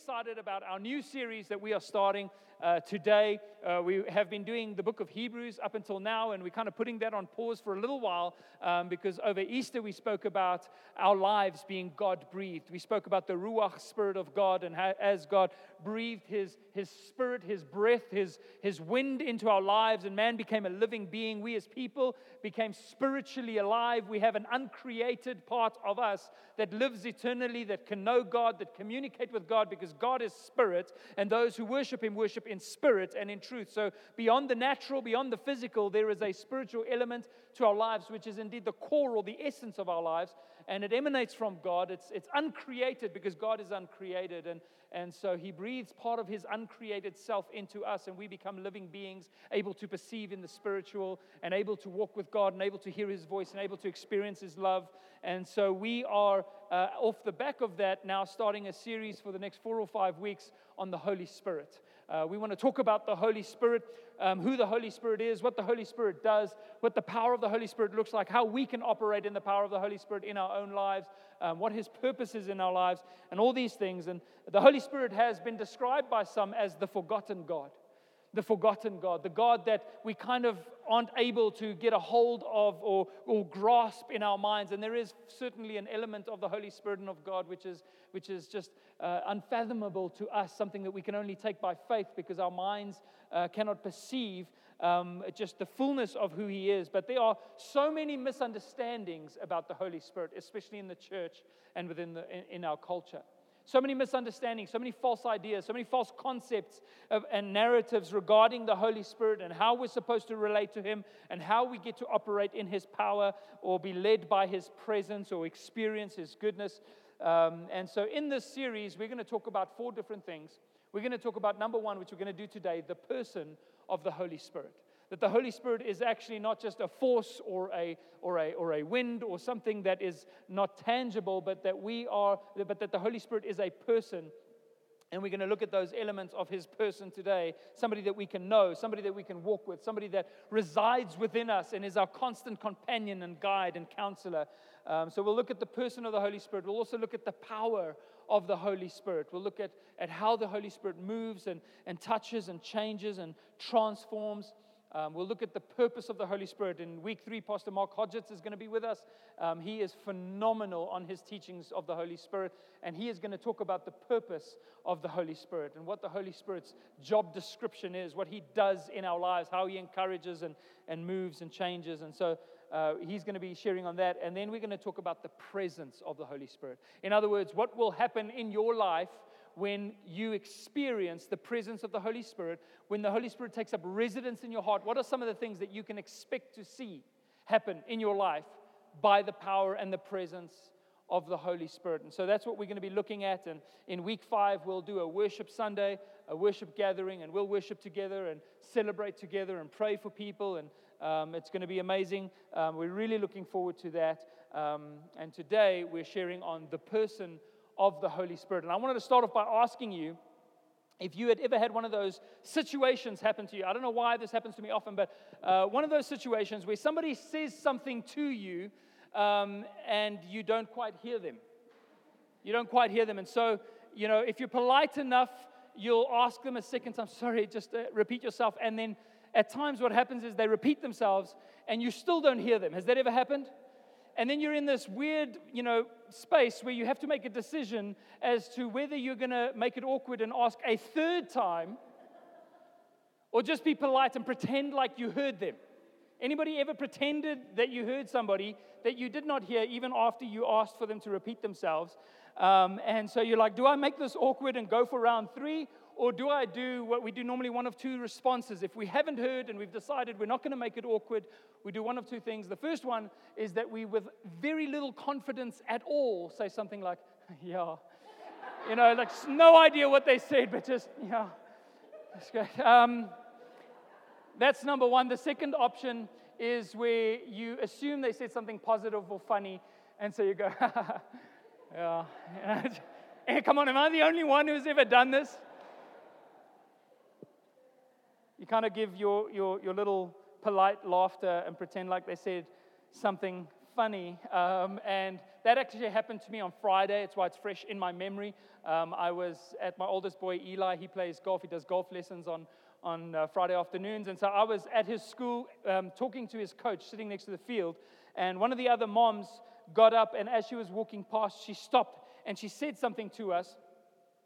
excited about our new series that we are starting uh, today. Uh, we have been doing the book of Hebrews up until now, and we're kind of putting that on pause for a little while um, because over Easter we spoke about our lives being God breathed. We spoke about the Ruach Spirit of God and how, as God breathed his, his spirit, his breath, his, his wind into our lives, and man became a living being. We as people became spiritually alive. We have an uncreated part of us that lives eternally, that can know God, that communicate with God because God is spirit, and those who worship him worship in spirit and in truth. So, beyond the natural, beyond the physical, there is a spiritual element to our lives, which is indeed the core or the essence of our lives, and it emanates from God. It's, it's uncreated because God is uncreated. And, and so he breathes part of his uncreated self into us, and we become living beings, able to perceive in the spiritual, and able to walk with God, and able to hear his voice, and able to experience his love. And so we are, uh, off the back of that, now starting a series for the next four or five weeks on the Holy Spirit. Uh, we want to talk about the Holy Spirit, um, who the Holy Spirit is, what the Holy Spirit does, what the power of the Holy Spirit looks like, how we can operate in the power of the Holy Spirit in our own lives, um, what His purpose is in our lives, and all these things. And the Holy Spirit has been described by some as the forgotten God the forgotten God, the God that we kind of aren't able to get a hold of or, or grasp in our minds. And there is certainly an element of the Holy Spirit and of God which is, which is just uh, unfathomable to us, something that we can only take by faith because our minds uh, cannot perceive um, just the fullness of who He is. But there are so many misunderstandings about the Holy Spirit, especially in the church and within the, in, in our culture. So many misunderstandings, so many false ideas, so many false concepts of, and narratives regarding the Holy Spirit and how we're supposed to relate to Him and how we get to operate in His power or be led by His presence or experience His goodness. Um, and so, in this series, we're going to talk about four different things. We're going to talk about number one, which we're going to do today, the person of the Holy Spirit that the Holy Spirit is actually not just a force or a, or a, or a wind or something that is not tangible, but that we are, but that the Holy Spirit is a person. And we're going to look at those elements of his person today. Somebody that we can know, somebody that we can walk with, somebody that resides within us and is our constant companion and guide and counselor. Um, so we'll look at the person of the Holy Spirit. We'll also look at the power of the Holy Spirit. We'll look at, at how the Holy Spirit moves and, and touches and changes and transforms. Um, we'll look at the purpose of the Holy Spirit. In week three, Pastor Mark Hodgetts is going to be with us. Um, he is phenomenal on his teachings of the Holy Spirit, and he is going to talk about the purpose of the Holy Spirit and what the Holy Spirit's job description is, what he does in our lives, how he encourages and, and moves and changes. And so uh, he's going to be sharing on that. And then we're going to talk about the presence of the Holy Spirit. In other words, what will happen in your life when you experience the presence of the Holy Spirit, when the Holy Spirit takes up residence in your heart, what are some of the things that you can expect to see happen in your life by the power and the presence of the Holy Spirit? And so that's what we're going to be looking at. And in week five, we'll do a worship Sunday, a worship gathering, and we'll worship together and celebrate together and pray for people. And um, it's going to be amazing. Um, we're really looking forward to that. Um, and today, we're sharing on the person of the Holy Spirit. And I wanted to start off by asking you if you had ever had one of those situations happen to you. I don't know why this happens to me often, but uh, one of those situations where somebody says something to you um, and you don't quite hear them. You don't quite hear them. And so, you know, if you're polite enough, you'll ask them a second time, sorry, just uh, repeat yourself. And then at times, what happens is they repeat themselves and you still don't hear them. Has that ever happened? And then you're in this weird, you know, space where you have to make a decision as to whether you're going to make it awkward and ask a third time or just be polite and pretend like you heard them. Anybody ever pretended that you heard somebody that you did not hear even after you asked for them to repeat themselves? Um, and so you're like, do I make this awkward and go for round three? Or do I do what we do normally one of two responses? If we haven't heard and we've decided we're not going to make it awkward, we do one of two things. The first one is that we, with very little confidence at all, say something like, Yeah. You know, like no idea what they said, but just, yeah. That's great. Um, that's number one. The second option is where you assume they said something positive or funny, and so you go, Yeah. Come on, am I the only one who's ever done this? You kind of give your, your, your little polite laughter and pretend like they said something funny. Um, and that actually happened to me on Friday. It's why it's fresh in my memory. Um, I was at my oldest boy, Eli. He plays golf, he does golf lessons on, on uh, Friday afternoons. And so I was at his school um, talking to his coach, sitting next to the field. And one of the other moms got up, and as she was walking past, she stopped and she said something to us.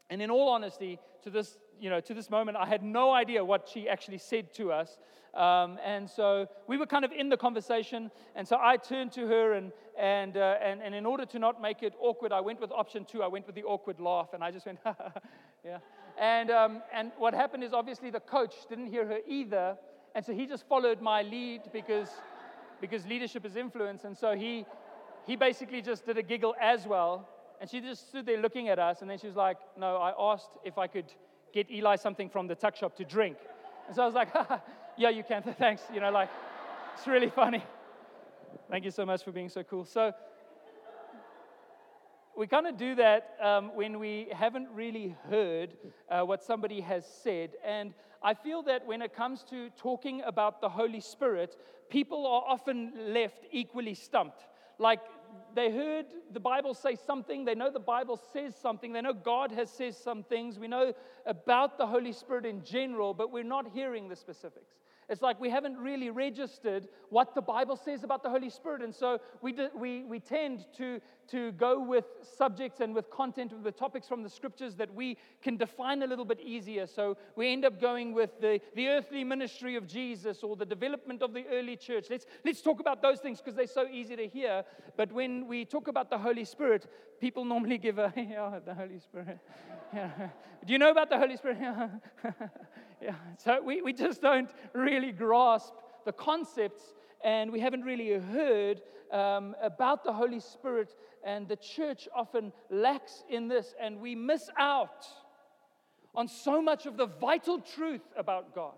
And in all honesty, to this, you know, to this moment, I had no idea what she actually said to us. Um, and so we were kind of in the conversation. And so I turned to her, and, and, uh, and, and in order to not make it awkward, I went with option two. I went with the awkward laugh, and I just went, yeah. And, um, and what happened is obviously the coach didn't hear her either. And so he just followed my lead because, because leadership is influence. And so he, he basically just did a giggle as well. And she just stood there looking at us. And then she was like, No, I asked if I could get Eli something from the tuck shop to drink. And so I was like, Yeah, you can. Thanks. You know, like, it's really funny. Thank you so much for being so cool. So, we kind of do that um, when we haven't really heard uh, what somebody has said. And I feel that when it comes to talking about the Holy Spirit, people are often left equally stumped. Like they heard the Bible say something, they know the Bible says something, they know God has said some things, we know about the Holy Spirit in general, but we're not hearing the specifics. It's like we haven't really registered what the Bible says about the Holy Spirit. And so we, do, we, we tend to, to go with subjects and with content, with the topics from the scriptures that we can define a little bit easier. So we end up going with the, the earthly ministry of Jesus or the development of the early church. Let's, let's talk about those things because they're so easy to hear. But when we talk about the Holy Spirit, people normally give a, yeah, the Holy Spirit. Yeah. Do you know about the Holy Spirit? Yeah. So we, we just don't really grasp the concepts, and we haven't really heard um, about the Holy Spirit, and the church often lacks in this, and we miss out on so much of the vital truth about God.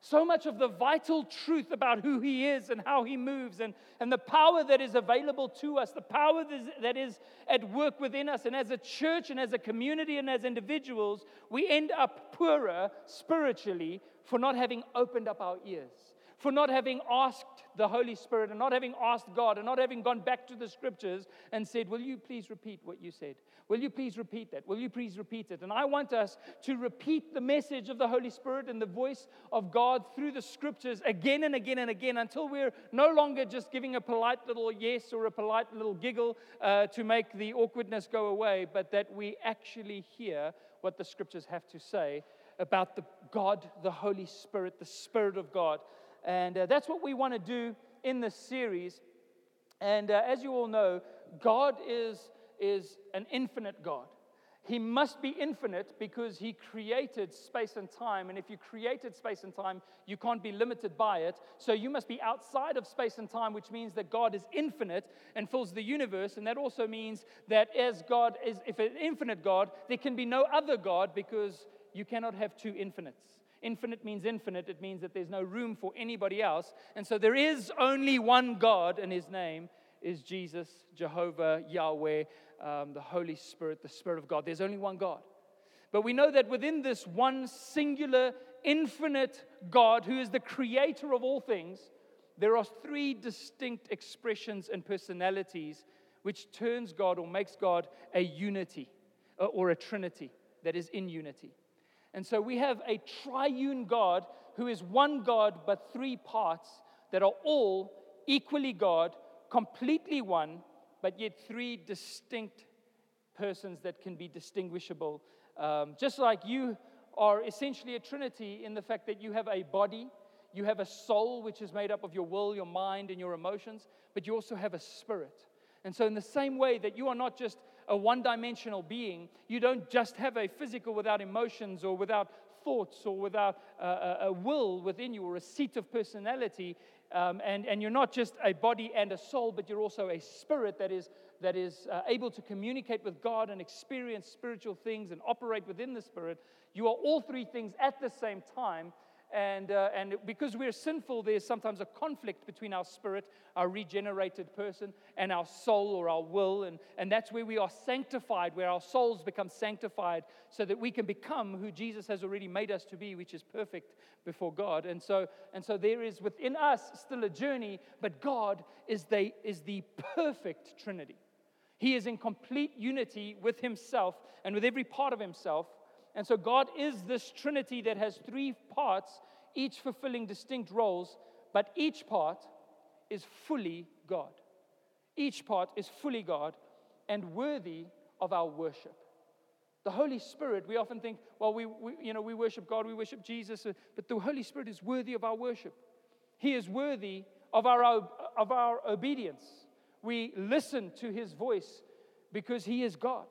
So much of the vital truth about who He is and how He moves, and, and the power that is available to us, the power that is at work within us. And as a church, and as a community, and as individuals, we end up poorer spiritually for not having opened up our ears for not having asked the Holy Spirit and not having asked God and not having gone back to the scriptures and said, Will you please repeat what you said? Will you please repeat that? Will you please repeat it? And I want us to repeat the message of the Holy Spirit and the voice of God through the scriptures again and again and again until we're no longer just giving a polite little yes or a polite little giggle uh, to make the awkwardness go away, but that we actually hear what the scriptures have to say about the God, the Holy Spirit, the Spirit of God. And uh, that's what we want to do in this series. And uh, as you all know, God is, is an infinite God. He must be infinite because he created space and time. And if you created space and time, you can't be limited by it. So you must be outside of space and time, which means that God is infinite and fills the universe. And that also means that as God is, if an infinite God, there can be no other God because you cannot have two infinites. Infinite means infinite. It means that there's no room for anybody else. And so there is only one God, and his name is Jesus, Jehovah, Yahweh, um, the Holy Spirit, the Spirit of God. There's only one God. But we know that within this one singular, infinite God, who is the creator of all things, there are three distinct expressions and personalities which turns God or makes God a unity uh, or a trinity that is in unity. And so we have a triune God who is one God but three parts that are all equally God, completely one, but yet three distinct persons that can be distinguishable. Um, just like you are essentially a trinity in the fact that you have a body, you have a soul which is made up of your will, your mind, and your emotions, but you also have a spirit. And so, in the same way that you are not just a one dimensional being, you don't just have a physical without emotions or without thoughts or without a, a will within you or a seat of personality. Um, and, and you're not just a body and a soul, but you're also a spirit that is, that is uh, able to communicate with God and experience spiritual things and operate within the spirit. You are all three things at the same time. And, uh, and because we're sinful, there's sometimes a conflict between our spirit, our regenerated person, and our soul or our will. And, and that's where we are sanctified, where our souls become sanctified, so that we can become who Jesus has already made us to be, which is perfect before God. And so, and so there is within us still a journey, but God is the, is the perfect Trinity. He is in complete unity with Himself and with every part of Himself. And so God is this Trinity that has three parts, each fulfilling distinct roles, but each part is fully God. Each part is fully God and worthy of our worship. The Holy Spirit, we often think, well, we, we, you know, we worship God, we worship Jesus, uh, but the Holy Spirit is worthy of our worship. He is worthy of our, of our obedience. We listen to his voice because he is God.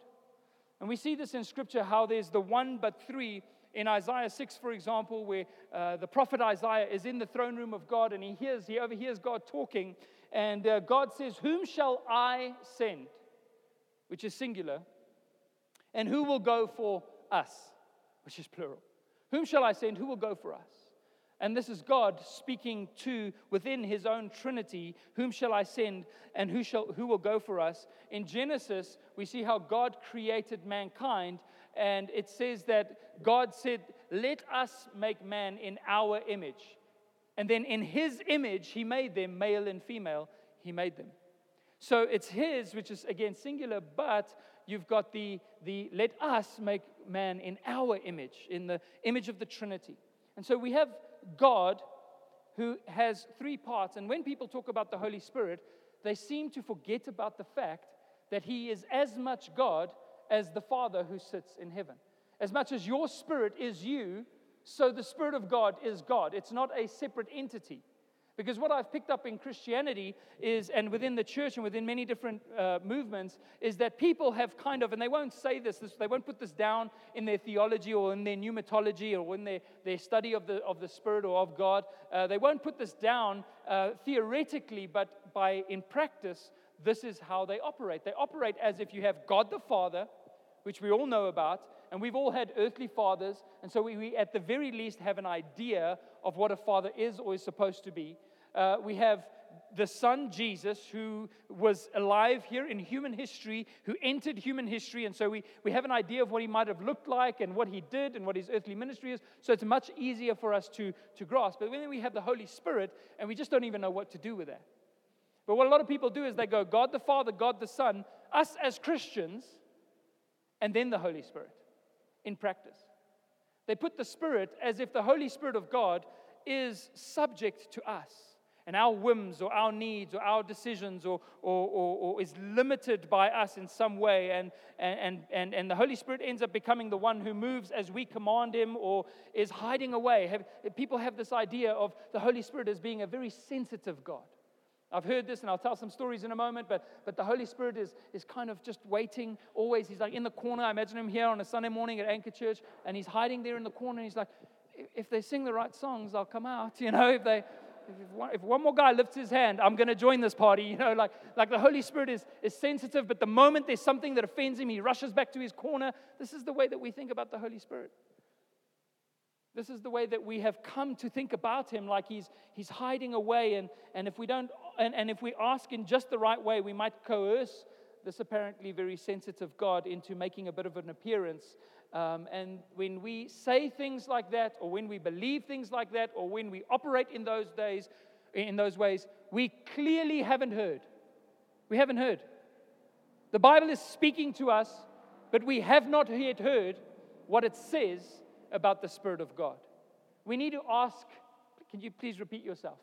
And we see this in Scripture how there's the one but three. In Isaiah 6, for example, where uh, the prophet Isaiah is in the throne room of God and he hears, he overhears God talking, and uh, God says, Whom shall I send? Which is singular. And who will go for us? Which is plural. Whom shall I send? Who will go for us? And this is God speaking to within his own Trinity, whom shall I send and who shall who will go for us? In Genesis, we see how God created mankind and it says that God said, "Let us make man in our image." And then in his image he made them male and female, he made them. So it's his, which is again singular, but you've got the, the let us make man in our image, in the image of the Trinity. And so we have God who has three parts. And when people talk about the Holy Spirit, they seem to forget about the fact that He is as much God as the Father who sits in heaven. As much as your spirit is you, so the Spirit of God is God. It's not a separate entity. Because what I've picked up in Christianity is, and within the church and within many different uh, movements, is that people have kind of, and they won't say this, this, they won't put this down in their theology or in their pneumatology or in their, their study of the, of the Spirit or of God. Uh, they won't put this down uh, theoretically, but by in practice, this is how they operate. They operate as if you have God the Father, which we all know about, and we've all had earthly fathers, and so we, we, at the very least have an idea of what a father is or is supposed to be. Uh, we have the Son Jesus, who was alive here in human history, who entered human history. And so we, we have an idea of what he might have looked like and what he did and what his earthly ministry is. So it's much easier for us to, to grasp. But then we have the Holy Spirit, and we just don't even know what to do with that. But what a lot of people do is they go, God the Father, God the Son, us as Christians, and then the Holy Spirit in practice. They put the Spirit as if the Holy Spirit of God is subject to us and our whims or our needs or our decisions or, or, or, or, is limited by us in some way. And, and, and, and the Holy Spirit ends up becoming the one who moves as we command him or is hiding away. Have, people have this idea of the Holy Spirit as being a very sensitive God. I've heard this and I'll tell some stories in a moment, but, but the Holy Spirit is, is kind of just waiting always. He's like in the corner. I imagine him here on a Sunday morning at Anchor Church, and he's hiding there in the corner. And he's like, if they sing the right songs, I'll come out. You know, if they. If one, if one more guy lifts his hand, I'm going to join this party. You know, like, like the Holy Spirit is, is sensitive, but the moment there's something that offends him, he rushes back to his corner. This is the way that we think about the Holy Spirit. This is the way that we have come to think about him, like he's, he's hiding away. And, and, if we don't, and, and if we ask in just the right way, we might coerce this apparently very sensitive God into making a bit of an appearance. Um, and when we say things like that, or when we believe things like that, or when we operate in those days, in those ways, we clearly haven't heard. We haven't heard. The Bible is speaking to us, but we have not yet heard what it says about the Spirit of God. We need to ask, can you please repeat yourself?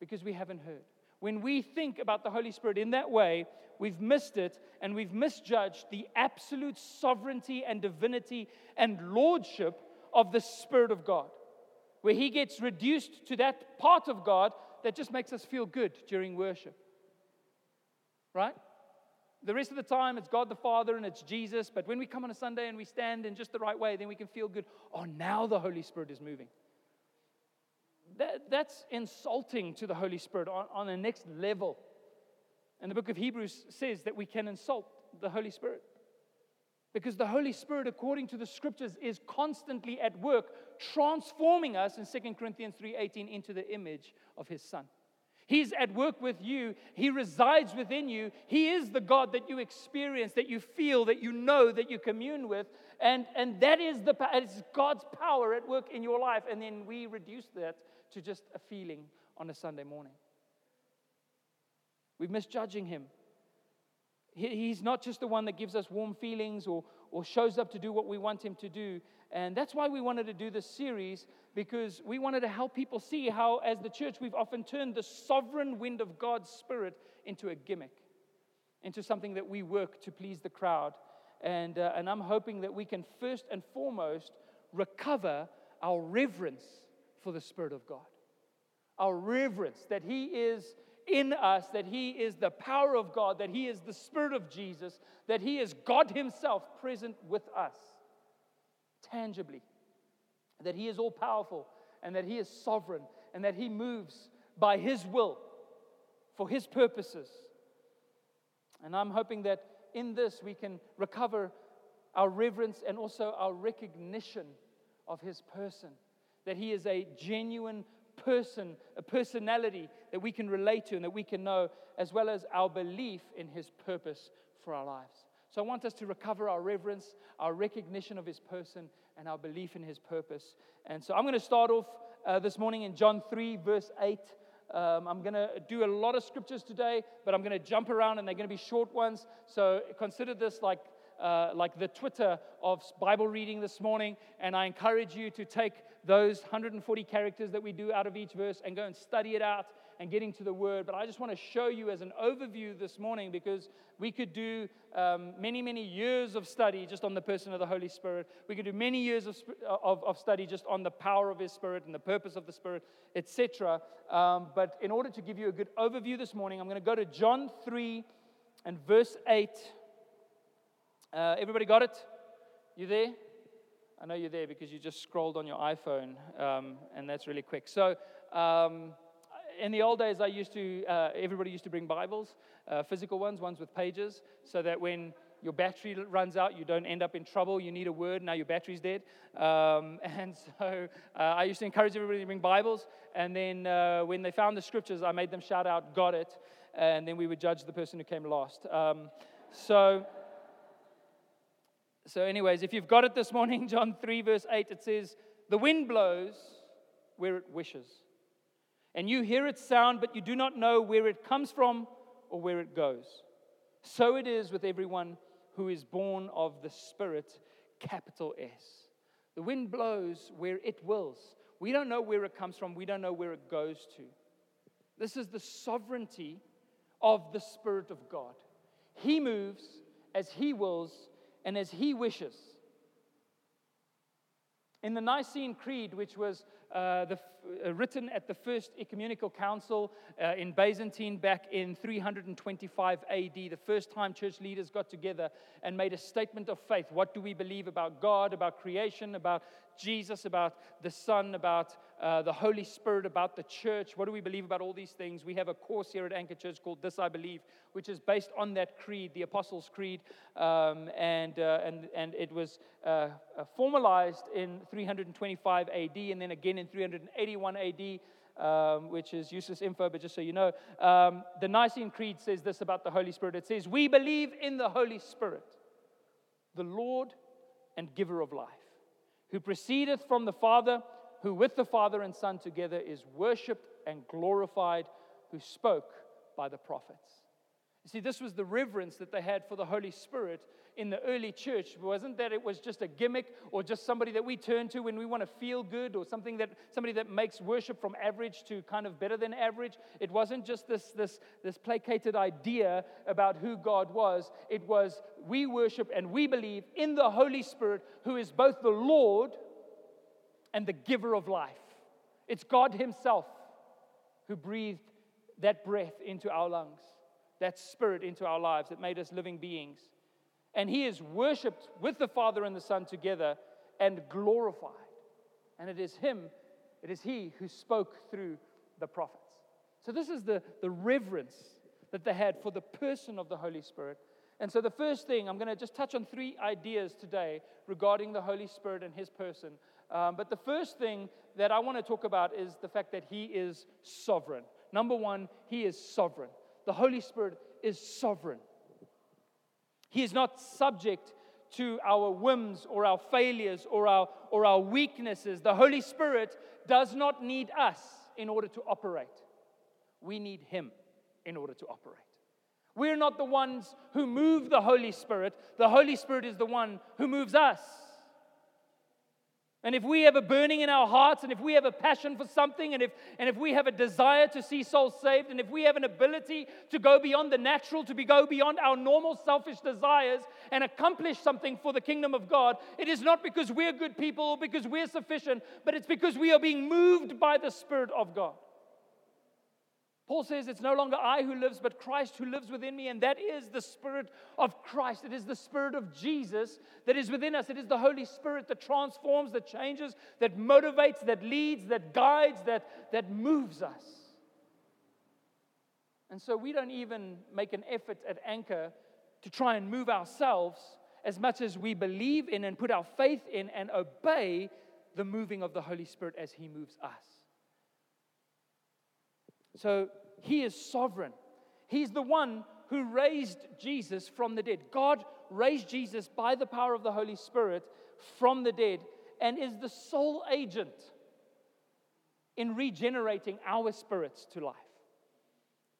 Because we haven't heard. When we think about the Holy Spirit in that way, we've missed it and we've misjudged the absolute sovereignty and divinity and lordship of the Spirit of God, where He gets reduced to that part of God that just makes us feel good during worship. Right? The rest of the time, it's God the Father and it's Jesus. But when we come on a Sunday and we stand in just the right way, then we can feel good. Oh, now the Holy Spirit is moving. That, that's insulting to the Holy Spirit on, on the next level. And the book of Hebrews says that we can insult the Holy Spirit. Because the Holy Spirit, according to the scriptures, is constantly at work transforming us in 2 Corinthians 3:18 into the image of his son. He's at work with you. He resides within you. He is the God that you experience, that you feel, that you know, that you commune with. And, and that is the it's God's power at work in your life. And then we reduce that to just a feeling on a Sunday morning. We're misjudging him. He's not just the one that gives us warm feelings or, or shows up to do what we want him to do. And that's why we wanted to do this series because we wanted to help people see how, as the church, we've often turned the sovereign wind of God's Spirit into a gimmick, into something that we work to please the crowd. And, uh, and I'm hoping that we can first and foremost recover our reverence for the Spirit of God. Our reverence that He is in us, that He is the power of God, that He is the Spirit of Jesus, that He is God Himself present with us tangibly, that He is all powerful, and that He is sovereign, and that He moves by His will for His purposes. And I'm hoping that in this we can recover our reverence and also our recognition of His person, that He is a genuine person, a personality that we can relate to and that we can know, as well as our belief in His purpose for our lives. So I want us to recover our reverence, our recognition of His person, and our belief in His purpose. And so I'm going to start off uh, this morning in John 3, verse 8. Um, I'm going to do a lot of scriptures today, but I'm going to jump around and they're going to be short ones. So consider this like uh, like the Twitter of Bible reading this morning, and I encourage you to take those 140 characters that we do out of each verse and go and study it out and get into the Word. But I just want to show you as an overview this morning because we could do um, many, many years of study just on the person of the Holy Spirit. We could do many years of, of, of study just on the power of His Spirit and the purpose of the Spirit, etc. Um, but in order to give you a good overview this morning, I'm going to go to John 3 and verse 8. Uh, everybody got it? You there? I know you're there because you just scrolled on your iPhone, um, and that's really quick. So, um, in the old days, I used to, uh, everybody used to bring Bibles, uh, physical ones, ones with pages, so that when your battery runs out, you don't end up in trouble. You need a word, now your battery's dead. Um, and so uh, I used to encourage everybody to bring Bibles. And then uh, when they found the scriptures, I made them shout out, Got it. And then we would judge the person who came last. Um, so so, anyways, if you've got it this morning, John 3, verse 8, it says, The wind blows where it wishes. And you hear its sound, but you do not know where it comes from or where it goes. So it is with everyone who is born of the Spirit, capital S. The wind blows where it wills. We don't know where it comes from, we don't know where it goes to. This is the sovereignty of the Spirit of God. He moves as He wills and as he wishes. In the Nicene Creed, which was uh, the, uh, written at the First Ecumenical Council uh, in Byzantine back in 325 AD, the first time church leaders got together and made a statement of faith. What do we believe about God, about creation, about Jesus, about the Son, about uh, the Holy Spirit, about the church. What do we believe about all these things? We have a course here at Anchor Church called This I Believe, which is based on that creed, the Apostles' Creed, um, and, uh, and, and it was uh, uh formalized in 325 AD and then again in 381 AD. Um, which is useless info, but just so you know, um, the Nicene Creed says this about the Holy Spirit. It says, We believe in the Holy Spirit, the Lord and giver of life who proceedeth from the Father, who with the Father and Son together is worshiped and glorified, who spoke by the prophets. You see, this was the reverence that they had for the Holy Spirit in the early church. It wasn't that it was just a gimmick or just somebody that we turn to when we want to feel good or something that somebody that makes worship from average to kind of better than average. It wasn't just this, this, this placated idea about who God was. It was we worship and we believe in the Holy Spirit, who is both the Lord and the giver of life. It's God Himself who breathed that breath into our lungs, that spirit into our lives that made us living beings and he is worshiped with the Father and the Son together and glorified. And it is him, it is he who spoke through the prophets. So, this is the, the reverence that they had for the person of the Holy Spirit. And so, the first thing, I'm going to just touch on three ideas today regarding the Holy Spirit and his person. Um, but the first thing that I want to talk about is the fact that he is sovereign. Number one, he is sovereign. The Holy Spirit is sovereign. He is not subject to our whims or our failures or our, or our weaknesses. The Holy Spirit does not need us in order to operate. We need Him in order to operate. We're not the ones who move the Holy Spirit, the Holy Spirit is the one who moves us. And if we have a burning in our hearts, and if we have a passion for something, and if, and if we have a desire to see souls saved, and if we have an ability to go beyond the natural, to be, go beyond our normal selfish desires and accomplish something for the kingdom of God, it is not because we're good people or because we're sufficient, but it's because we are being moved by the Spirit of God. Paul says, It's no longer I who lives, but Christ who lives within me. And that is the Spirit of Christ. It is the Spirit of Jesus that is within us. It is the Holy Spirit that transforms, that changes, that motivates, that leads, that guides, that, that moves us. And so we don't even make an effort at Anchor to try and move ourselves as much as we believe in and put our faith in and obey the moving of the Holy Spirit as He moves us. So he is sovereign. He's the one who raised Jesus from the dead. God raised Jesus by the power of the Holy Spirit from the dead and is the sole agent in regenerating our spirits to life.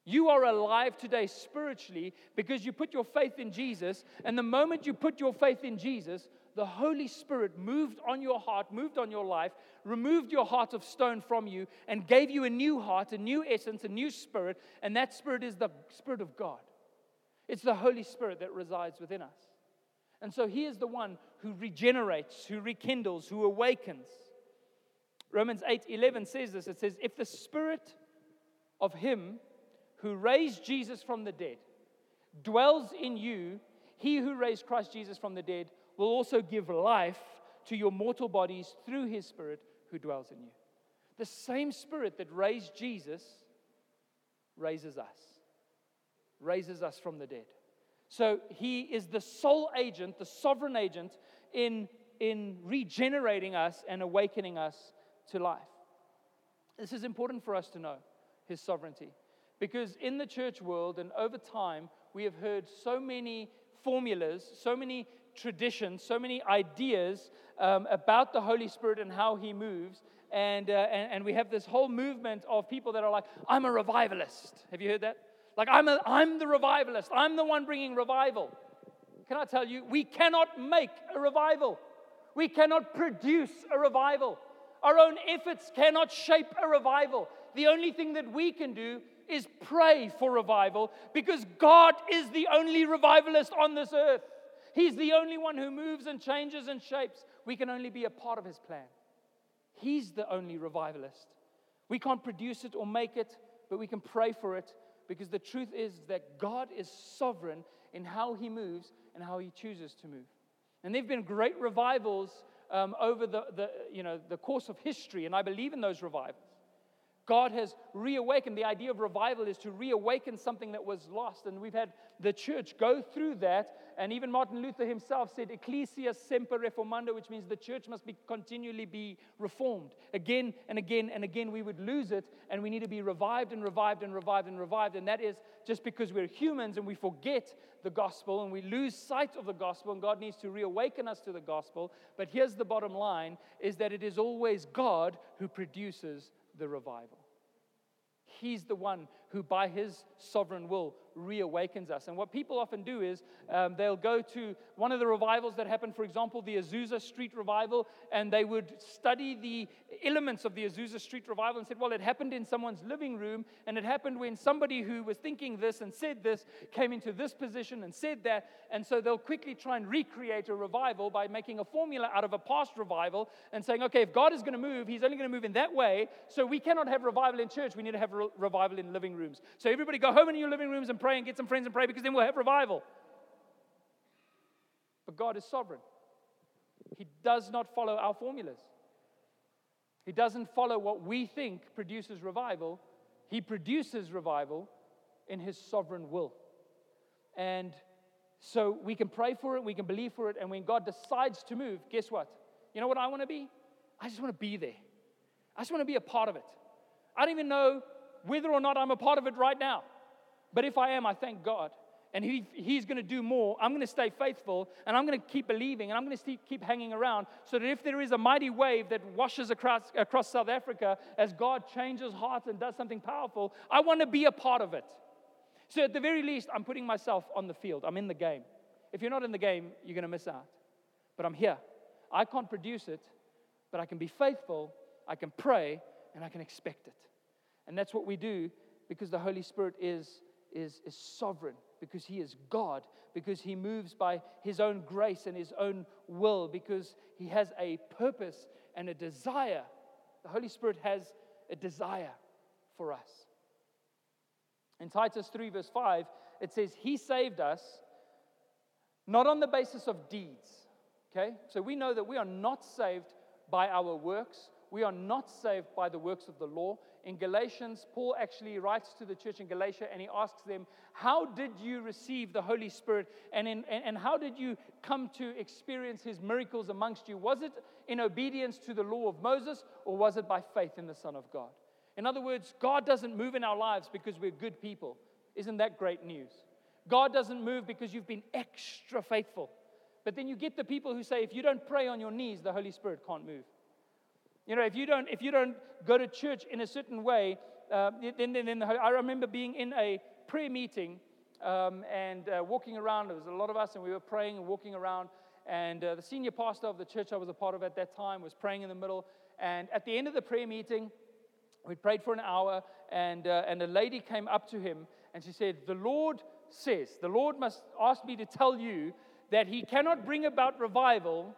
You are alive today spiritually because you put your faith in Jesus. And the moment you put your faith in Jesus, the Holy Spirit moved on your heart, moved on your life, removed your heart of stone from you, and gave you a new heart, a new essence, a new spirit. And that spirit is the Spirit of God. It's the Holy Spirit that resides within us. And so He is the one who regenerates, who rekindles, who awakens. Romans 8 11 says this it says, If the Spirit of Him who raised Jesus from the dead dwells in you, he who raised Christ Jesus from the dead will also give life to your mortal bodies through his Spirit who dwells in you. The same Spirit that raised Jesus raises us, raises us from the dead. So he is the sole agent, the sovereign agent in, in regenerating us and awakening us to life. This is important for us to know, his sovereignty. Because in the church world and over time, we have heard so many formulas, so many traditions, so many ideas um, about the Holy Spirit and how He moves. And, uh, and, and we have this whole movement of people that are like, I'm a revivalist. Have you heard that? Like, I'm, a, I'm the revivalist. I'm the one bringing revival. Can I tell you, we cannot make a revival. We cannot produce a revival. Our own efforts cannot shape a revival. The only thing that we can do is pray for revival because God is the only revivalist on this earth. He's the only one who moves and changes and shapes. We can only be a part of his plan. He's the only revivalist. We can't produce it or make it, but we can pray for it because the truth is that God is sovereign in how he moves and how he chooses to move. And there have been great revivals um, over the, the, you know, the course of history, and I believe in those revivals. God has reawakened. The idea of revival is to reawaken something that was lost. And we've had the church go through that. And even Martin Luther himself said, Ecclesia semper reformanda, which means the church must be continually be reformed. Again and again and again, we would lose it. And we need to be revived and revived and revived and revived. And that is just because we're humans and we forget the gospel and we lose sight of the gospel. And God needs to reawaken us to the gospel. But here's the bottom line is that it is always God who produces the revival. He's the one who, by his sovereign will, reawakens us. And what people often do is um, they'll go to one of the revivals that happened, for example, the Azusa Street revival, and they would study the elements of the Azusa Street revival and said, well, it happened in someone's living room, and it happened when somebody who was thinking this and said this came into this position and said that. And so they'll quickly try and recreate a revival by making a formula out of a past revival and saying, okay, if God is going to move, he's only going to move in that way. So we cannot have revival in church. We need to have re- revival in living rooms. So everybody go home in your living rooms and pray and get some friends and pray because then we'll have revival. But God is sovereign. He does not follow our formulas. He doesn't follow what we think produces revival. He produces revival in His sovereign will. And So we can pray for it, we can believe for it, and when God decides to move, guess what? You know what I want to be? I just want to be there. I just want to be a part of it. I don't even know whether or not I'm a part of it right now. But if I am, I thank God. And he, He's going to do more. I'm going to stay faithful and I'm going to keep believing and I'm going to keep hanging around so that if there is a mighty wave that washes across, across South Africa as God changes hearts and does something powerful, I want to be a part of it. So at the very least, I'm putting myself on the field. I'm in the game. If you're not in the game, you're going to miss out. But I'm here. I can't produce it, but I can be faithful, I can pray, and I can expect it. And that's what we do because the Holy Spirit is, is, is sovereign, because He is God, because He moves by His own grace and His own will, because He has a purpose and a desire. The Holy Spirit has a desire for us. In Titus 3, verse 5, it says, He saved us not on the basis of deeds. Okay? So we know that we are not saved by our works. We are not saved by the works of the law. In Galatians, Paul actually writes to the church in Galatia and he asks them, How did you receive the Holy Spirit? And, in, and, and how did you come to experience his miracles amongst you? Was it in obedience to the law of Moses or was it by faith in the Son of God? In other words, God doesn't move in our lives because we're good people. Isn't that great news? God doesn't move because you've been extra faithful. But then you get the people who say, if you don't pray on your knees, the Holy Spirit can't move. You know, if you don't, if you don't go to church in a certain way, uh, then, then, then the, I remember being in a prayer meeting um, and uh, walking around. There was a lot of us, and we were praying and walking around. And uh, the senior pastor of the church I was a part of at that time was praying in the middle. And at the end of the prayer meeting, we prayed for an hour, and, uh, and a lady came up to him and she said, The Lord says, the Lord must ask me to tell you that He cannot bring about revival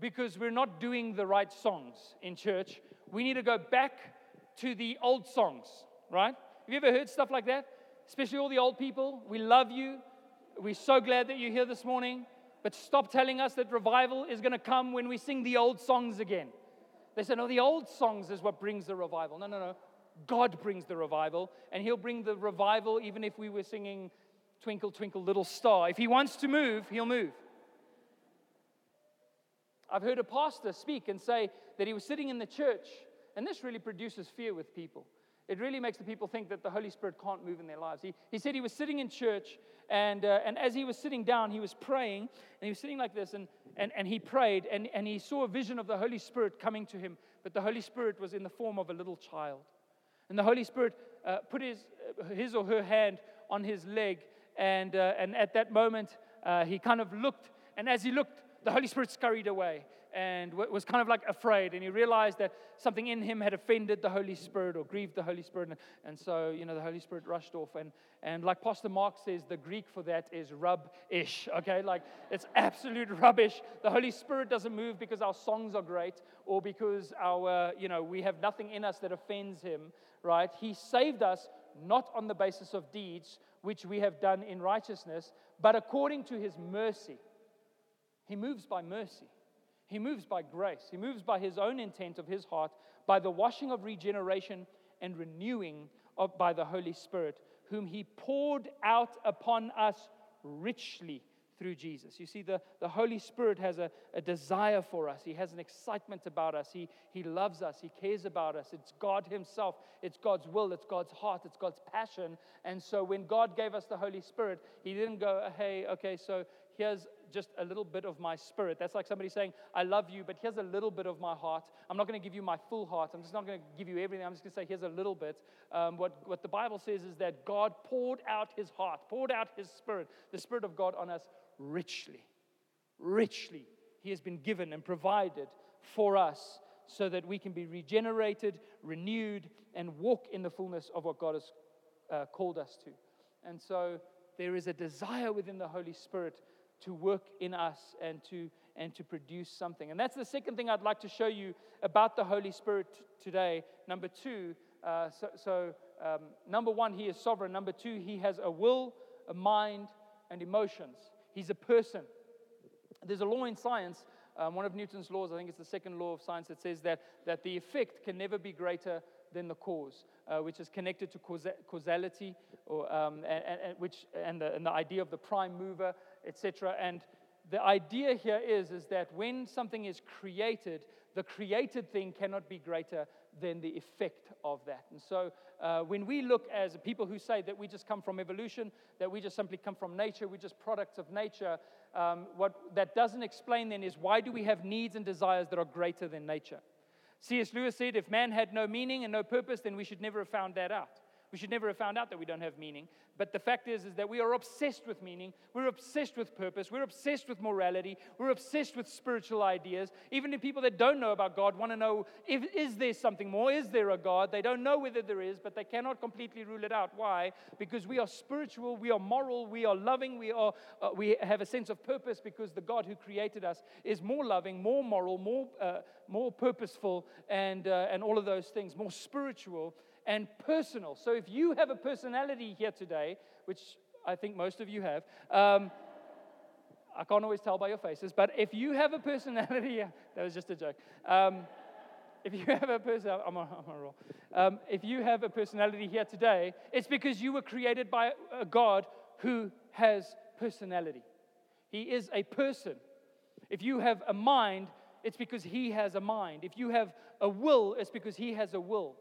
because we're not doing the right songs in church. We need to go back to the old songs, right? Have you ever heard stuff like that? Especially all the old people. We love you. We're so glad that you're here this morning. But stop telling us that revival is going to come when we sing the old songs again. They say, no, the old songs is what brings the revival. No, no, no. God brings the revival, and He'll bring the revival even if we were singing Twinkle, Twinkle, Little Star. If He wants to move, He'll move. I've heard a pastor speak and say that he was sitting in the church, and this really produces fear with people. It really makes the people think that the Holy Spirit can't move in their lives. He, he said he was sitting in church, and, uh, and as he was sitting down, he was praying, and he was sitting like this, and, and, and he prayed, and, and he saw a vision of the Holy Spirit coming to him, but the Holy Spirit was in the form of a little child. And the Holy Spirit uh, put his, uh, his or her hand on his leg, and, uh, and at that moment, uh, he kind of looked, and as he looked, the Holy Spirit scurried away and was kind of like afraid. And he realized that something in him had offended the Holy Spirit or grieved the Holy Spirit. And so, you know, the Holy Spirit rushed off. And, and like Pastor Mark says, the Greek for that is rub-ish, okay? Like it's absolute rubbish. The Holy Spirit doesn't move because our songs are great or because our, you know, we have nothing in us that offends him, right? He saved us not on the basis of deeds, which we have done in righteousness, but according to his mercy. He moves by mercy. He moves by grace. He moves by his own intent of his heart, by the washing of regeneration and renewing of, by the Holy Spirit, whom he poured out upon us richly through Jesus. You see, the, the Holy Spirit has a, a desire for us. He has an excitement about us. He, he loves us. He cares about us. It's God Himself. It's God's will. It's God's heart. It's God's passion. And so when God gave us the Holy Spirit, He didn't go, hey, okay, so here's just a little bit of my spirit. That's like somebody saying, I love you, but here's a little bit of my heart. I'm not going to give you my full heart. I'm just not going to give you everything. I'm just going to say, here's a little bit. Um, what, what the Bible says is that God poured out his heart, poured out his spirit, the spirit of God on us richly. Richly. He has been given and provided for us so that we can be regenerated, renewed, and walk in the fullness of what God has uh, called us to. And so there is a desire within the Holy Spirit to work in us and to, and to produce something. And that's the second thing I'd like to show you about the Holy Spirit today. Number two, uh, so, so um, number one, he is sovereign. Number two, he has a will, a mind, and emotions. He's a person. There's a law in science, um, one of Newton's laws, I think it's the second law of science, that says that, that the effect can never be greater than the cause, uh, which is connected to causality, or, um, and, and, which, and, the, and the idea of the prime mover etc. And the idea here is, is that when something is created, the created thing cannot be greater than the effect of that. And so uh, when we look as people who say that we just come from evolution, that we just simply come from nature, we're just products of nature, um, what that doesn't explain then is why do we have needs and desires that are greater than nature? C.S. Lewis said if man had no meaning and no purpose, then we should never have found that out. We should never have found out that we don't have meaning. But the fact is, is that we are obsessed with meaning. We're obsessed with purpose. We're obsessed with morality. We're obsessed with spiritual ideas. Even the people that don't know about God want to know if, is there something more? Is there a God? They don't know whether there is, but they cannot completely rule it out. Why? Because we are spiritual, we are moral, we are loving, we, are, uh, we have a sense of purpose because the God who created us is more loving, more moral, more, uh, more purposeful, and, uh, and all of those things, more spiritual and personal. So if you have a personality here today, which I think most of you have, um, I can't always tell by your faces, but if you have a personality, that was just a joke. Um, if you have a person, I'm on, I'm on roll. Um, if you have a personality here today, it's because you were created by a God who has personality. He is a person. If you have a mind, it's because he has a mind. If you have a will, it's because he has a will.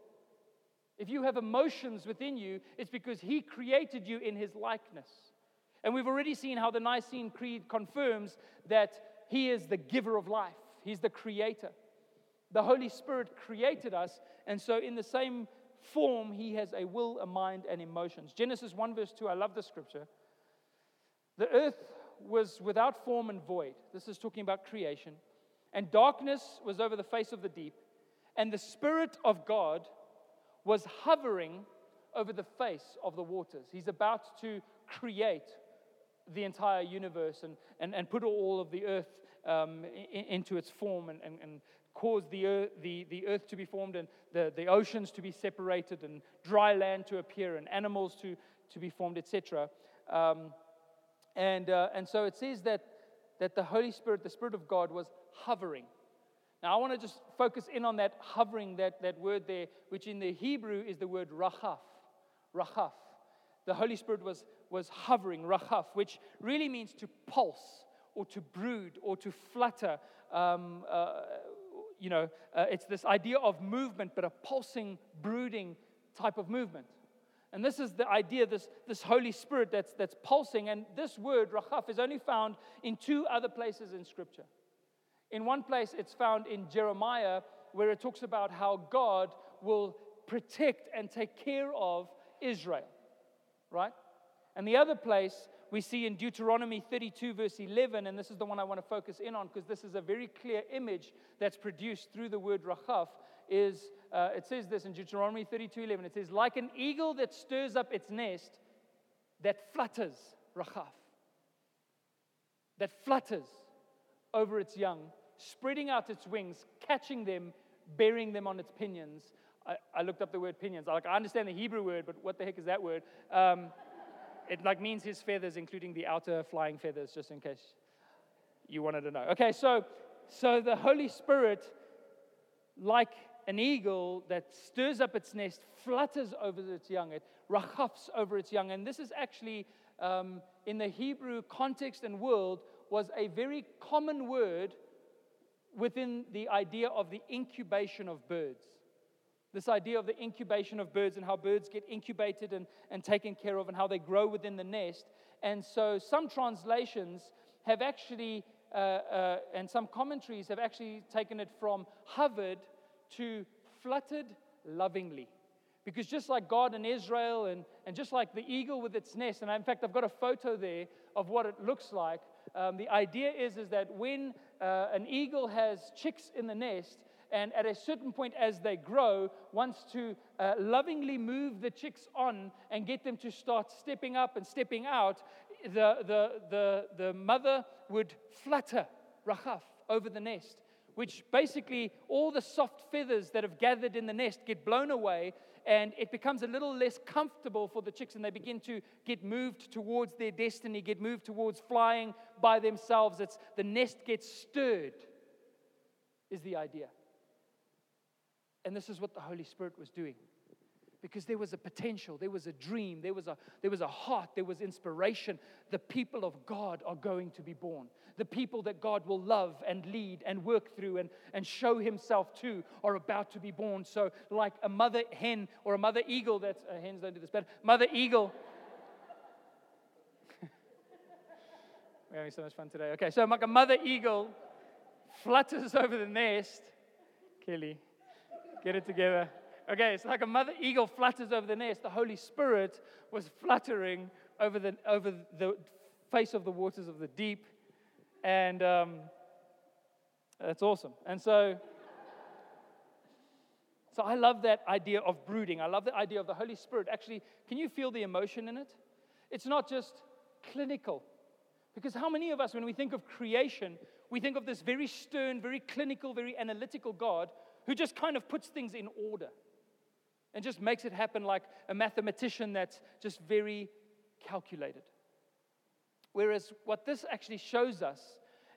If you have emotions within you, it's because He created you in His likeness. And we've already seen how the Nicene Creed confirms that He is the giver of life, He's the creator. The Holy Spirit created us, and so in the same form, He has a will, a mind, and emotions. Genesis 1, verse 2, I love the scripture. The earth was without form and void. This is talking about creation. And darkness was over the face of the deep. And the Spirit of God was hovering over the face of the waters. He's about to create the entire universe and, and, and put all of the earth um, in, into its form and, and, and cause the earth, the, the earth to be formed and the, the oceans to be separated and dry land to appear and animals to, to be formed, etc. Um, and, uh, and so it says that, that the Holy Spirit, the Spirit of God, was hovering. Now, I want to just focus in on that hovering, that, that word there, which in the Hebrew is the word rachaf. Rachaf. The Holy Spirit was, was hovering, rachaf, which really means to pulse or to brood or to flutter. Um, uh, you know, uh, it's this idea of movement, but a pulsing, brooding type of movement. And this is the idea, this, this Holy Spirit that's, that's pulsing. And this word, rachaf, is only found in two other places in Scripture. In one place, it's found in Jeremiah, where it talks about how God will protect and take care of Israel, right? And the other place we see in Deuteronomy 32, verse 11, and this is the one I want to focus in on because this is a very clear image that's produced through the word rachaf. Is uh, it says this in Deuteronomy 32, 11? It says, like an eagle that stirs up its nest, that flutters, rachaf, that flutters over its young spreading out its wings, catching them, bearing them on its pinions. I, I looked up the word pinions. I, like, I understand the Hebrew word, but what the heck is that word? Um, it like means his feathers, including the outer flying feathers, just in case you wanted to know. Okay, so so the Holy Spirit, like an eagle that stirs up its nest, flutters over its young, it rachafs over its young, and this is actually um, in the Hebrew context and world was a very common word within the idea of the incubation of birds. This idea of the incubation of birds and how birds get incubated and, and taken care of and how they grow within the nest. And so some translations have actually, uh, uh, and some commentaries have actually taken it from hovered to fluttered lovingly. Because just like God and Israel, and, and just like the eagle with its nest, and in fact, I've got a photo there of what it looks like. Um, the idea is, is that when uh, an eagle has chicks in the nest, and at a certain point as they grow, wants to uh, lovingly move the chicks on and get them to start stepping up and stepping out, the, the, the, the mother would flutter, rachaf, over the nest, which basically all the soft feathers that have gathered in the nest get blown away and it becomes a little less comfortable for the chicks, and they begin to get moved towards their destiny, get moved towards flying by themselves. It's the nest gets stirred, is the idea. And this is what the Holy Spirit was doing. Because there was a potential, there was a dream, there was a, there was a heart, there was inspiration. The people of God are going to be born. The people that God will love and lead and work through and, and show himself to are about to be born. So, like a mother hen or a mother eagle, that's uh, hens don't do this, but mother eagle. We're having so much fun today. Okay, so like a mother eagle flutters over the nest. Kelly, get it together. Okay, it's like a mother eagle flutters over the nest. The Holy Spirit was fluttering over the, over the face of the waters of the deep. And um, that's awesome. And so, so I love that idea of brooding. I love the idea of the Holy Spirit. Actually, can you feel the emotion in it? It's not just clinical. Because how many of us, when we think of creation, we think of this very stern, very clinical, very analytical God who just kind of puts things in order and just makes it happen like a mathematician that's just very calculated. Whereas what this actually shows us,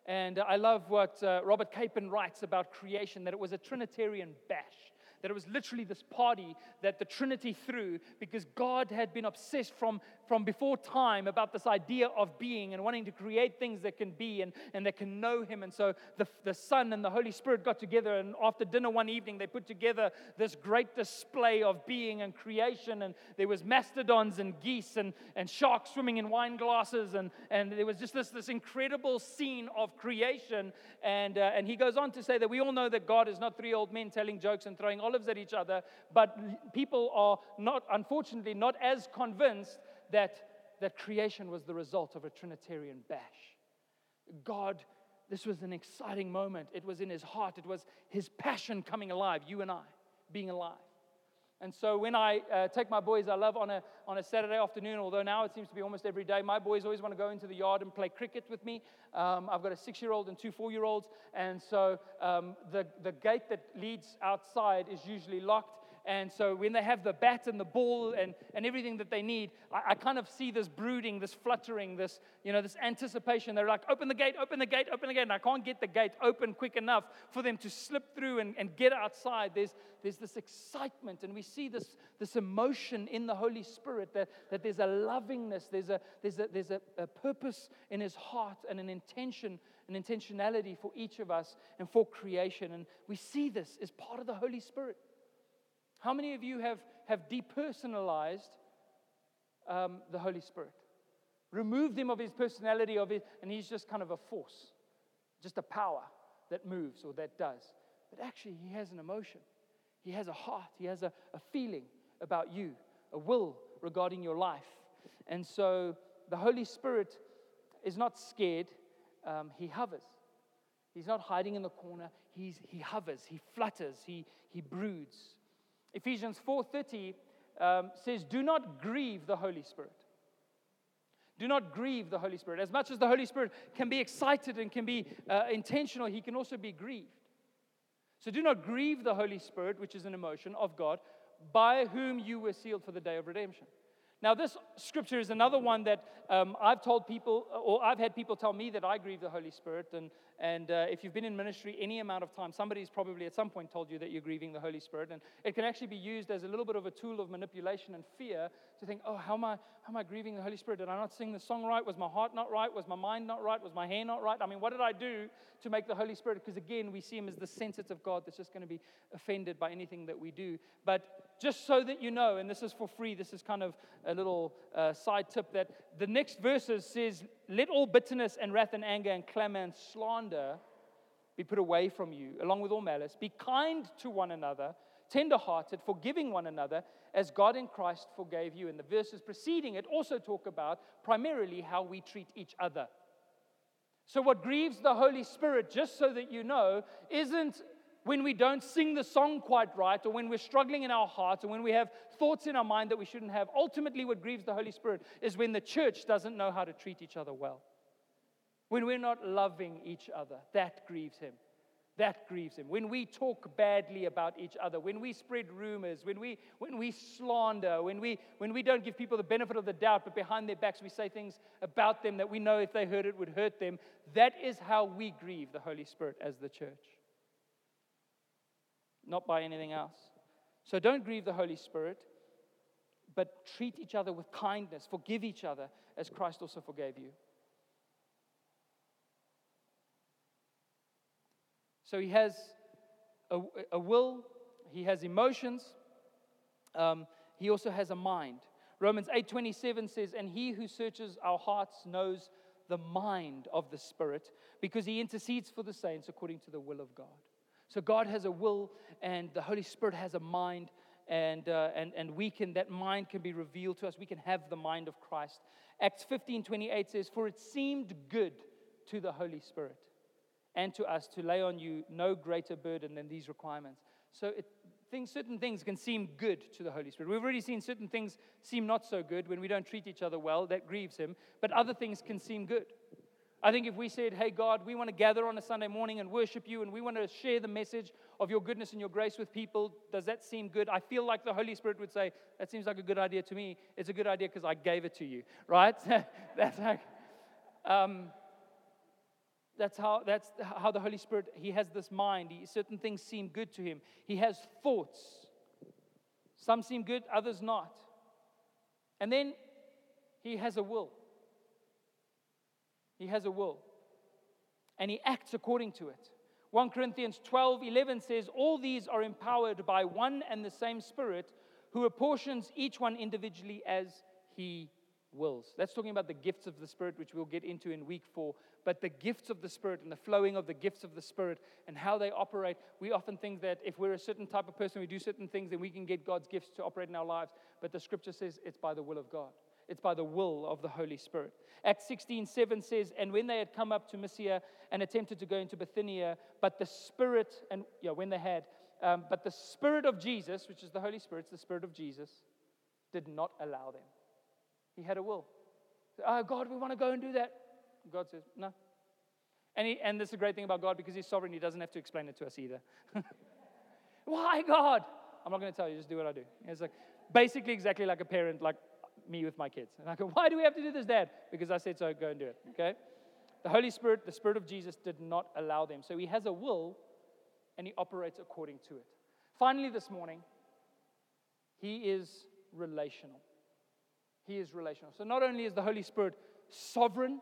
and I love what uh, Robert Capon writes about creation, that it was a Trinitarian bash that it was literally this party that the Trinity threw because God had been obsessed from, from before time about this idea of being and wanting to create things that can be and, and that can know Him. And so the, the Son and the Holy Spirit got together, and after dinner one evening, they put together this great display of being and creation. And there was mastodons and geese and, and sharks swimming in wine glasses, and, and there was just this, this incredible scene of creation. And, uh, and he goes on to say that we all know that God is not three old men telling jokes and throwing olives at each other, but people are not, unfortunately, not as convinced that, that creation was the result of a Trinitarian bash. God, this was an exciting moment. It was in his heart, it was his passion coming alive, you and I being alive. And so when I uh, take my boys, I love on a, on a Saturday afternoon, although now it seems to be almost every day, my boys always want to go into the yard and play cricket with me. Um, I've got a six year old and two four year olds. And so um, the, the gate that leads outside is usually locked. And so when they have the bat and the ball and, and everything that they need, I, I, kind of see this brooding, this fluttering, this, you know, this anticipation. They're like, open the gate, open the gate, open the gate. And I can't get the gate open quick enough for them to slip through and, and get outside. There's, there's this excitement, and we see this, this emotion in the Holy Spirit that, that there's a lovingness, there's, a, there's, a, there's a, a purpose in his heart and an intention an intentionality for each of us and for creation. And we see this as part of the Holy Spirit. How many of you have, have depersonalized um, the Holy Spirit? Removed him of his personality, of it, and he's just kind of a force, just a power that moves or that does. But actually, he has an emotion, he has a heart, he has a, a feeling about you, a will regarding your life. And so the Holy Spirit is not scared, um, he hovers. He's not hiding in the corner. He's, he hovers, he flutters, he, he broods. Ephesians 4:30 um, says, "Do not grieve the Holy Spirit." Do not grieve the Holy Spirit. As much as the Holy Spirit can be excited and can be uh, intentional, he can also be grieved. So do not grieve the Holy Spirit, which is an emotion of God, by whom you were sealed for the day of redemption. Now, this scripture is another one that um, I've told people, or I've had people tell me that I grieve the Holy Spirit. And, and uh, if you've been in ministry any amount of time, somebody's probably at some point told you that you're grieving the Holy Spirit. And it can actually be used as a little bit of a tool of manipulation and fear to think, oh, how am I, how am I grieving the Holy Spirit? Did I not sing the song right? Was my heart not right? Was my mind not right? Was my hair not right? I mean, what did I do to make the Holy Spirit? Because again, we see him as the sensitive God that's just going to be offended by anything that we do. But just so that you know, and this is for free, this is kind of a little uh, side tip that the next verses says, Let all bitterness and wrath and anger and clamor and slander be put away from you, along with all malice. Be kind to one another, tenderhearted, forgiving one another, as God in Christ forgave you. In the verses preceding it also talk about primarily how we treat each other. So, what grieves the Holy Spirit, just so that you know, isn't when we don't sing the song quite right, or when we're struggling in our hearts, or when we have thoughts in our mind that we shouldn't have. Ultimately, what grieves the Holy Spirit is when the church doesn't know how to treat each other well. When we're not loving each other, that grieves Him. That grieves Him. When we talk badly about each other, when we spread rumors, when we, when we slander, when we, when we don't give people the benefit of the doubt, but behind their backs we say things about them that we know if they heard it would hurt them, that is how we grieve the Holy Spirit as the church not by anything else. So don't grieve the Holy Spirit. but treat each other with kindness, forgive each other as Christ also forgave you. So he has a, a will, he has emotions, um, he also has a mind. Romans 8:27 says, "And he who searches our hearts knows the mind of the Spirit, because he intercedes for the saints according to the will of God." So God has a will, and the Holy Spirit has a mind, and, uh, and, and we can, that mind can be revealed to us. We can have the mind of Christ. Acts 15 28 says, For it seemed good to the Holy Spirit and to us to lay on you no greater burden than these requirements. So it, things, certain things can seem good to the Holy Spirit. We've already seen certain things seem not so good when we don't treat each other well. That grieves Him. But other things can seem good. I think if we said, Hey, God, we want to gather on a Sunday morning and worship you, and we want to share the message of your goodness and your grace with people, does that seem good? I feel like the Holy Spirit would say, That seems like a good idea to me. It's a good idea because I gave it to you, right? that's like, um, that's how, that's how the Holy Spirit, He has this mind. He, certain things seem good to Him. He has thoughts. Some seem good, others not. And then He has a will. He has a will. And he acts according to it. 1 Corinthians 12 11 says, All these are empowered by one and the same Spirit who apportions each one individually as he wills. That's talking about the gifts of the Spirit, which we'll get into in week four. But the gifts of the Spirit and the flowing of the gifts of the Spirit and how they operate, we often think that if we're a certain type of person, we do certain things, then we can get God's gifts to operate in our lives. But the scripture says it's by the will of God. It's by the will of the Holy Spirit. Acts 16 7 says, And when they had come up to Mysia and attempted to go into Bithynia, but the Spirit, and yeah, when they had, um, but the Spirit of Jesus, which is the Holy Spirit, the Spirit of Jesus, did not allow them. He had a will. Oh, God, we want to go and do that. God says, No. And, he, and this is a great thing about God because He's sovereign. He doesn't have to explain it to us either. Why, God? I'm not going to tell you, just do what I do. It's like basically exactly like a parent, like me with my kids. And I go, Why do we have to do this, Dad? Because I said so, go and do it. Okay? The Holy Spirit, the Spirit of Jesus, did not allow them. So he has a will and he operates according to it. Finally, this morning, he is relational. He is relational. So not only is the Holy Spirit sovereign,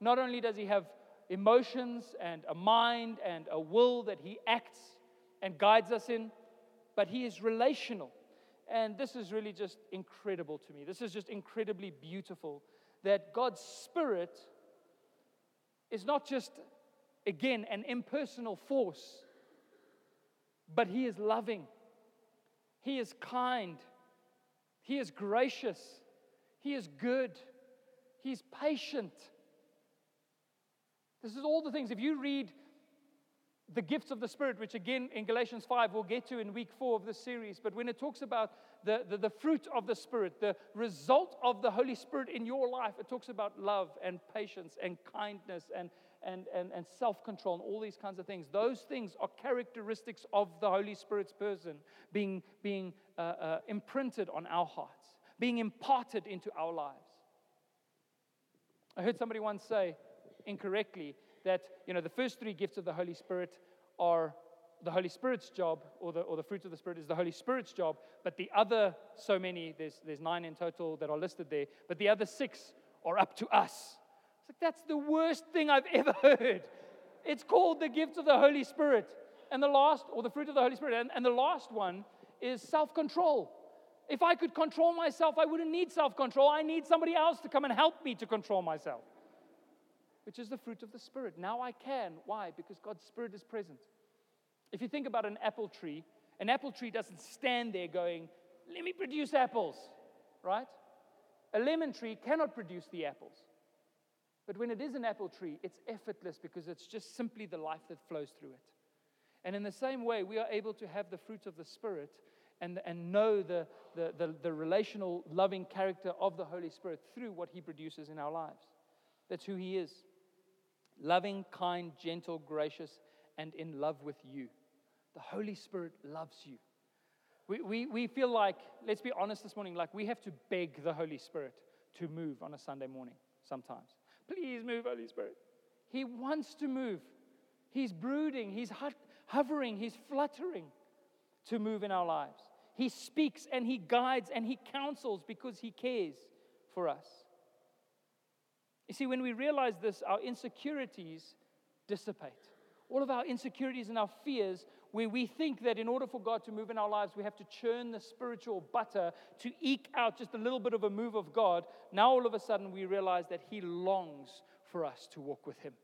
not only does he have emotions and a mind and a will that he acts and guides us in, but he is relational. And this is really just incredible to me. This is just incredibly beautiful that God's Spirit is not just, again, an impersonal force, but He is loving, He is kind, He is gracious, He is good, He's patient. This is all the things. If you read the gifts of the Spirit, which again in Galatians 5 we'll get to in week four of this series. But when it talks about the, the, the, fruit of the Spirit, the result of the Holy Spirit in your life, it talks about love and patience and kindness and, and, and, and self control and all these kinds of things. Those things are characteristics of the Holy Spirit's person being, being uh, uh, imprinted on our hearts, being imparted into our lives. I heard somebody once say incorrectly that you know the first three gifts of the Holy Spirit are the Holy Spirit's job, or the, or the fruit of the Spirit is the Holy Spirit's job, but the other so many, there's, there's nine in total that are listed there, but the other six are up to us. It's like, that's the worst thing I've ever heard. It's called the gifts of the Holy Spirit. And the last, or the fruit of the Holy Spirit, and, and the last one is self control. If I could control myself, I wouldn't need self control. I need somebody else to come and help me to control myself which is the fruit of the Spirit. Now I can. Why? Because God's Spirit is present. If you think about an apple tree, an apple tree doesn't stand there going, let me produce apples, right? A lemon tree cannot produce the apples. But when it is an apple tree, it's effortless because it's just simply the life that flows through it. And in the same way, we are able to have the fruit of the Spirit and, and know the, the, the, the relational, loving character of the Holy Spirit through what He produces in our lives. That's who He is loving, kind, gentle, gracious, and in love with you. The Holy Spirit loves you. We, we, we feel like, let's be honest this morning, like we have to beg the Holy Spirit to move on a Sunday morning sometimes. Please move, Holy Spirit. He wants to move. He's brooding, he's hovering, he's fluttering to move in our lives. He speaks and He guides and He counsels because He cares for us. You see, when we realize this, our insecurities dissipate. All of our insecurities and our fears, where we think that in order for God to move in our lives, we have to churn the spiritual butter to eke out just a little bit of a move of God. Now, all of a sudden, we realize that He longs for us to walk with Him.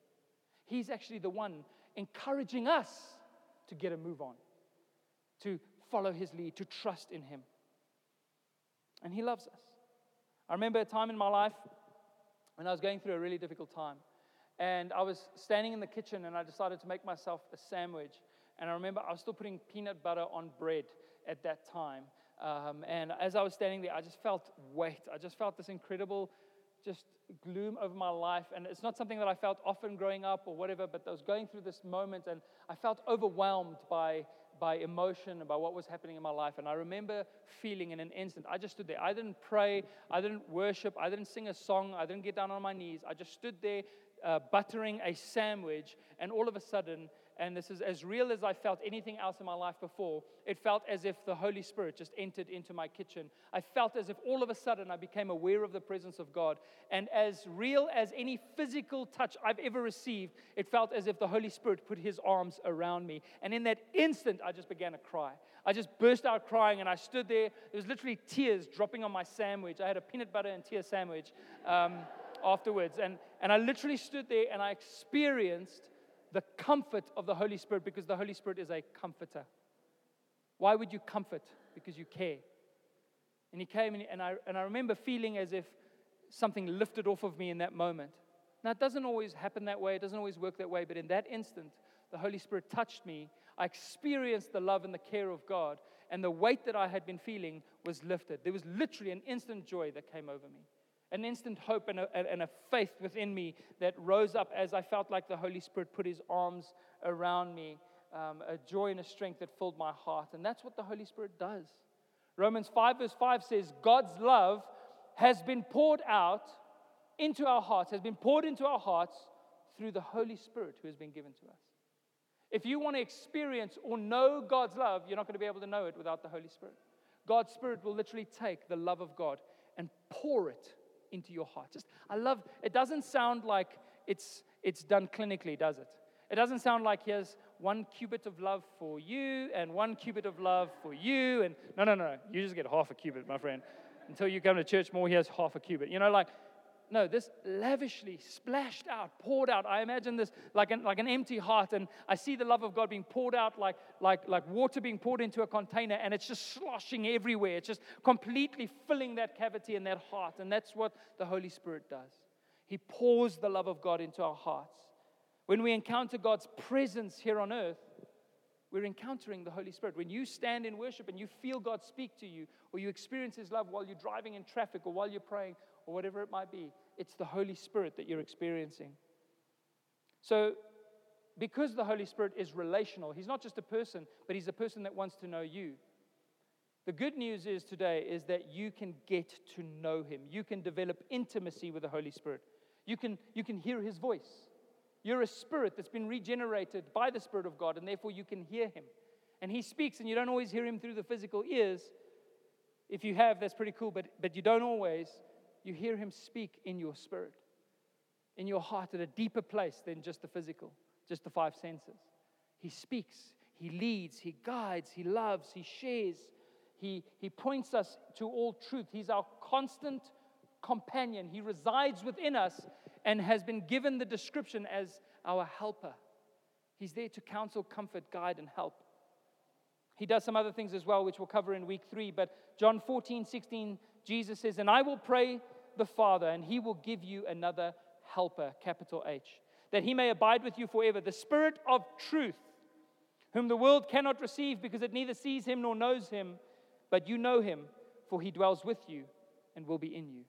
He's actually the one encouraging us to get a move on, to follow His lead, to trust in Him. And He loves us. I remember a time in my life when I was going through a really difficult time. And I was standing in the kitchen and I decided to make myself a sandwich. And I remember I was still putting peanut butter on bread at that time. Um, and as I was standing there, I just felt weight. I just felt this incredible, just gloom over my life. And it's not something that I felt often growing up or whatever, but I was going through this moment and I felt overwhelmed by, by emotion about what was happening in my life. And I remember feeling in an instant, I just stood there. I didn't pray, I didn't worship, I didn't sing a song, I didn't get down on my knees. I just stood there uh, buttering a sandwich, and all of a sudden, and this is as real as I felt anything else in my life before. It felt as if the Holy Spirit just entered into my kitchen. I felt as if all of a sudden I became aware of the presence of God. And as real as any physical touch I've ever received, it felt as if the Holy Spirit put his arms around me. And in that instant, I just began to cry. I just burst out crying and I stood there. There was literally tears dropping on my sandwich. I had a peanut butter and tear sandwich um, afterwards. And, and I literally stood there and I experienced the comfort of the Holy Spirit because the Holy Spirit is a comforter. Why would you comfort? Because you care. And he came, and I, and I remember feeling as if something lifted off of me in that moment. Now, it doesn't always happen that way, it doesn't always work that way, but in that instant, the Holy Spirit touched me. I experienced the love and the care of God, and the weight that I had been feeling was lifted. There was literally an instant joy that came over me an instant hope and a, and a faith within me that rose up as I felt like the Holy Spirit put his arms around me, um, a joy and a strength that filled my heart. And that's what the Holy Spirit does. Romans 5, verse 5 says, God's love has been poured out into our hearts, has been poured into our hearts through the Holy Spirit who has been given to us. If you want to experience or know God's love, you're not going to be able to know it without the Holy Spirit. God's Spirit will literally take the love of God and pour it into your heart. Just, I love, it doesn't sound like it's, it's done clinically, does it? It doesn't sound like here's one cubit of love for you and one cubit of love for you. And no, no, no, you just get half a cubit, my friend. Until you come to church more, here's half a cubit. You know, like no, this lavishly splashed out, poured out. I imagine this like an, like an empty heart, and I see the love of God being poured out like, like, like water being poured into a container, and it's just sloshing everywhere. It's just completely filling that cavity in that heart. And that's what the Holy Spirit does. He pours the love of God into our hearts. When we encounter God's presence here on earth, we're encountering the Holy Spirit. When you stand in worship and you feel God speak to you, or you experience His love while you're driving in traffic, or while you're praying, or whatever it might be. It's the Holy Spirit that you're experiencing. So, because the Holy Spirit is relational, He's not just a person, but He's a person that wants to know you. The good news is today is that you can get to know Him. You can develop intimacy with the Holy Spirit. You can, you can hear His voice. You're a spirit that's been regenerated by the Spirit of God, and therefore you can hear Him. And He speaks, and you don't always hear Him through the physical ears. If you have, that's pretty cool, but, but you don't always you hear him speak in your spirit, in your heart, at a deeper place than just the physical, just the five senses. He speaks, he leads, he guides, he loves, he shares, he, he points us to all truth. He's our constant companion. He resides within us and has been given the description as our helper. He's there to counsel, comfort, guide, and help. He does some other things as well, which we'll cover in week three. But John 14, 16, Jesus says, And I will pray the Father, and he will give you another helper, capital H, that he may abide with you forever. The Spirit of truth, whom the world cannot receive because it neither sees him nor knows him, but you know him, for he dwells with you and will be in you.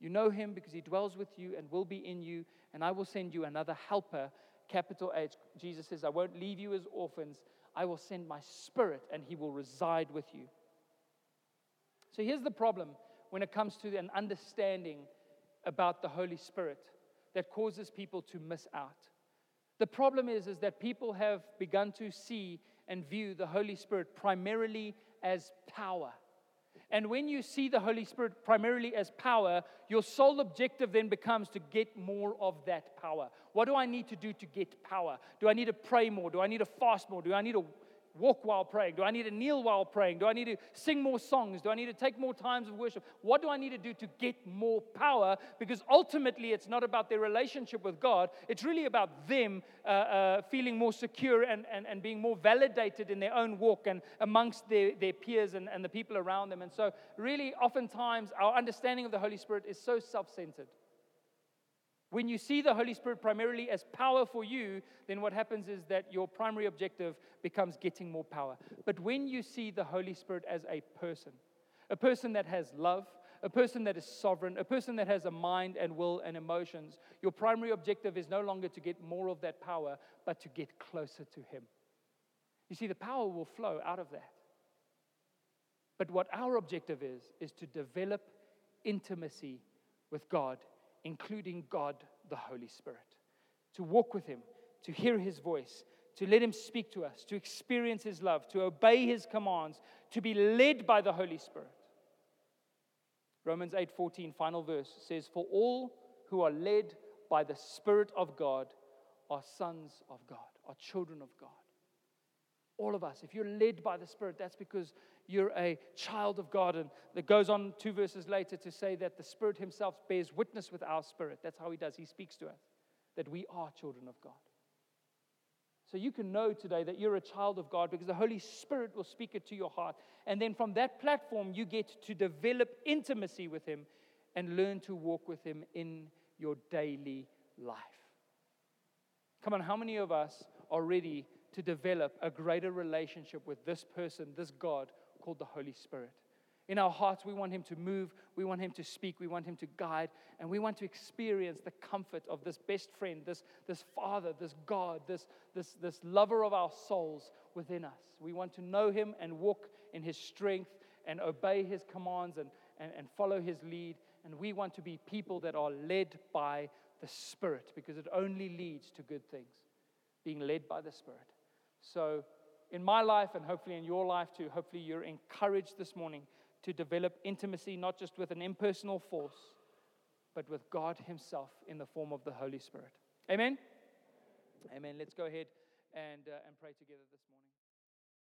You know him because he dwells with you and will be in you, and I will send you another helper, capital H. Jesus says, I won't leave you as orphans. I will send my spirit and he will reside with you. So here's the problem when it comes to an understanding about the Holy Spirit that causes people to miss out. The problem is, is that people have begun to see and view the Holy Spirit primarily as power. And when you see the Holy Spirit primarily as power, your sole objective then becomes to get more of that power. What do I need to do to get power? Do I need to pray more? Do I need to fast more? Do I need to walk while praying? Do I need to kneel while praying? Do I need to sing more songs? Do I need to take more times of worship? What do I need to do to get more power? Because ultimately, it's not about their relationship with God, it's really about them uh, uh, feeling more secure and, and, and being more validated in their own walk and amongst their, their peers and, and the people around them. And so, really, oftentimes, our understanding of the Holy Spirit is so self centered. When you see the Holy Spirit primarily as power for you, then what happens is that your primary objective becomes getting more power. But when you see the Holy Spirit as a person, a person that has love, a person that is sovereign, a person that has a mind and will and emotions, your primary objective is no longer to get more of that power, but to get closer to Him. You see, the power will flow out of that. But what our objective is, is to develop intimacy with God including God the Holy Spirit. To walk with Him, to hear His voice, to let Him speak to us, to experience His love, to obey His commands, to be led by the Holy Spirit. Romans 8:14 final verse says for all who are led by the spirit of God are sons of God, are children of God. All of us if you're led by the spirit that's because you're a child of God. And it goes on two verses later to say that the Spirit Himself bears witness with our spirit. That's how He does. He speaks to us that we are children of God. So you can know today that you're a child of God because the Holy Spirit will speak it to your heart. And then from that platform, you get to develop intimacy with Him and learn to walk with Him in your daily life. Come on, how many of us are ready to develop a greater relationship with this person, this God, called the Holy Spirit. In our hearts, we want Him to move, we want Him to speak, we want Him to guide, and we want to experience the comfort of this best friend, this, this Father, this God, this, this, this lover of our souls within us. We want to know Him and walk in His strength and obey His commands and, and, and follow His lead. And we want to be people that are led by the Spirit because it only leads to good things, being led by the Spirit. So, in my life and hopefully in your life too, hopefully you're encouraged this morning to develop intimacy not just with an impersonal force, but with God Himself in the form of the Holy Spirit. Amen? Amen. Let's go ahead and, uh, and pray together this morning.